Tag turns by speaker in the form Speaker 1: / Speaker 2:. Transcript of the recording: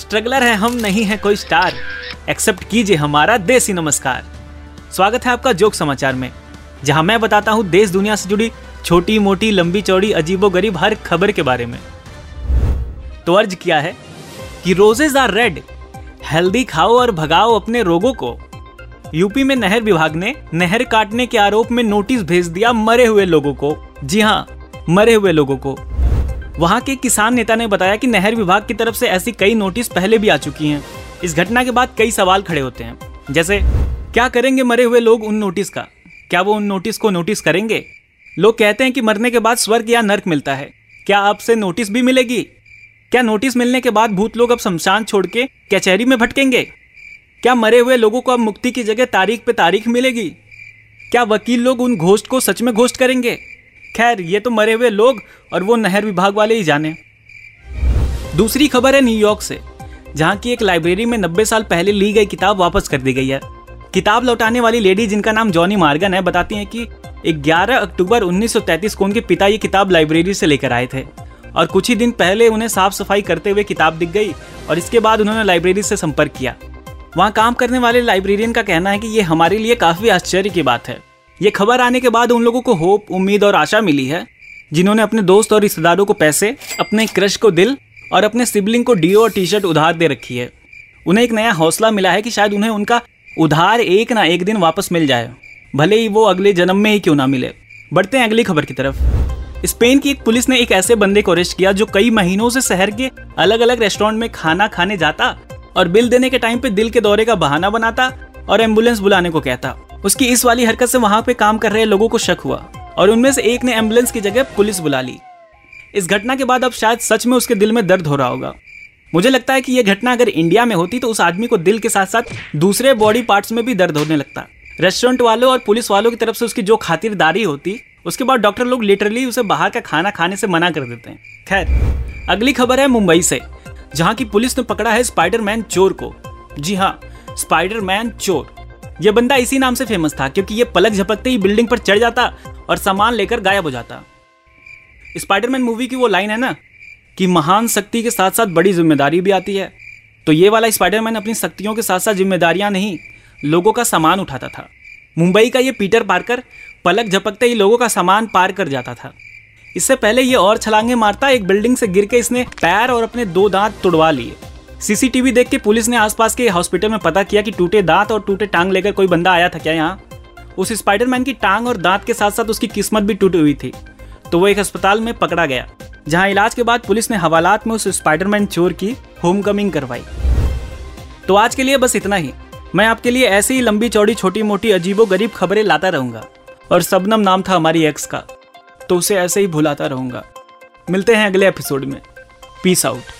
Speaker 1: Struggler है, हम नहीं है कोई स्टार। एक्सेप्ट कीजिए हमारा देसी नमस्कार। स्वागत है आपका जोक समाचार में, जहाँ मैं बताता हूँ देश दुनिया से जुड़ी छोटी, मोटी, लंबी, चौड़ी अजीबो गरीब हर खबर के बारे में। तो अर्ज़ किया है कि रोजेज आर रेड हेल्दी खाओ और भगाओ अपने रोगों को। यूपी में नहर विभाग ने नहर काटने के आरोप में नोटिस भेज दिया मरे हुए लोगों को। जी हाँ मरे हुए लोगों को। वहाँ के किसान नेता ने बताया कि नहर विभाग की तरफ़ से ऐसी कई नोटिस पहले भी आ चुकी हैं। इस घटना के बाद कई सवाल खड़े होते हैं। जैसे, क्या करेंगे मरे हुए लोग उन नोटिस का? क्या वो उन नोटिस को नोटिस करेंगे? लोग कहते हैं कि मरने के बाद स्वर्ग या नर्क मिलता है। क्या आपसे नोटिस भी मिलेगी? क्या नोटिस मिलने के बाद भूत लोग अब शमशान छोड़ के कचहरी में भटकेंगे? क्या मरे हुए लोगों को अब मुक्ति की जगह तारीख पे तारीख मिलेगी? क्या वकील लोग उन घोष्ट को सच में घोष्ट करेंगे? खैर, ये तो मरे हुए लोग और वो नहर विभाग वाले ही जाने। दूसरी खबर है न्यूयॉर्क से, जहाँ की एक लाइब्रेरी में 90 साल पहले ली गई किताब वापस कर दी गई है। किताब लौटाने वाली लेडी जिनका नाम जॉनी मार्गन है, बताती हैं कि 11 अक्टूबर 1933 को उनके पिता ये किताब लाइब्रेरी से लेकर आए थे और कुछ ही दिन पहले उन्हें साफ़ सफ़ाई करते हुए किताब दिख गई और इसके बाद उन्होंने लाइब्रेरी से संपर्क किया। वहाँ काम करने वाले लाइब्रेरियन का कहना है कि ये हमारे लिए काफ़ी आश्चर्य की बात है। ये खबर आने के बाद उन लोगों को होप, उम्मीद और आशा मिली है, जिन्होंने अपने दोस्त और रिश्तेदारों को पैसे, अपने क्रश को दिल और अपने सिबलिंग को डीओ और टी शर्ट उधार दे रखी है। उन्हें एक नया हौसला मिला है कि शायद उन्हें उनका उधार एक ना एक दिन वापस मिल जाए। भले ही वो अगले जन्म में ही क्यों ना मिले। बढ़ते हैं अगली खबर की तरफ़। स्पेन की एक पुलिस ने एक ऐसे बंदे को अरेस्ट किया जो कई महीनों से शहर के अलग अलग रेस्टोरेंट में खाना खाने जाता और बिल देने के टाइम पे दिल के दौरे का बहाना बनाता और एंबुलेंस बुलाने को कहता। उसकी इस वाली हरकत से वहाँ पे काम कर रहे लोगों को शक हुआ और उनमें से एक ने एंबुलेंस की जगह पुलिस बुला ली। इस घटना के बाद अब शायद सच में उसके दिल में दर्द हो रहा होगा। मुझे लगता है कि यह घटना अगर इंडिया में होती तो उस आदमी को दिल के साथ साथ दूसरे बॉडी पार्ट्स में भी दर्द होने लगता। रेस्टोरेंट वालों और पुलिस वालों की तरफ़ से उसकी जो खातिरदारी होती, उसके बाद डॉक्टर लोग लिटरली उसे बाहर का खाना खाने से मना कर देते हैं। खैर, अगली खबर है मुंबई से, जहाँ की पुलिस ने पकड़ा है स्पाइडरमैन चोर को। जी हाँ स्पाइडरमैन चोर। यह बंदा इसी नाम से फ़ेमस था, क्योंकि ये पलक झपकते ही बिल्डिंग पर चढ़ जाता और सामान लेकर गायब हो जाता। स्पाइडरमैन मूवी की वो लाइन है ना, कि महान शक्ति के साथ साथ बड़ी ज़िम्मेदारी भी आती है। तो ये वाला स्पाइडरमैन अपनी शक्तियों के साथ साथ जिम्मेदारियाँ नहीं, लोगों का सामान उठाता था। मुंबई का ये पीटर पार्कर पलक झपकते ही लोगों का सामान पार कर जाता था। इससे पहले ये और छलांगे मारता, एक बिल्डिंग से गिर के इसने पैर और अपने दो दांत तुड़वा लिए। सीसीटीवी देख के पुलिस ने आसपास के हॉस्पिटल में पता किया कि टूटे दांत और टूटे टांग लेकर कोई बंदा आया था क्या यहाँ? उस स्पाइडरमैन की टांग और दांत के साथ साथ उसकी किस्मत भी टूटी हुई थी तो वो एक अस्पताल में पकड़ा गया, जहाँ इलाज के बाद पुलिस ने हवालात में उस स्पाइडरमैन चोर की होमकमिंग करवाई। तो आज के लिए बस इतना ही। मैं आपके लिए ऐसी ही लंबी चौड़ी छोटी मोटी अजीबो गरीब खबरें लाता रहूँगा, और सबनम नाम था हमारी एक्स का तो उसे ऐसे ही भुलाता रहूँगा। मिलते हैं अगले एपिसोड में। Peace out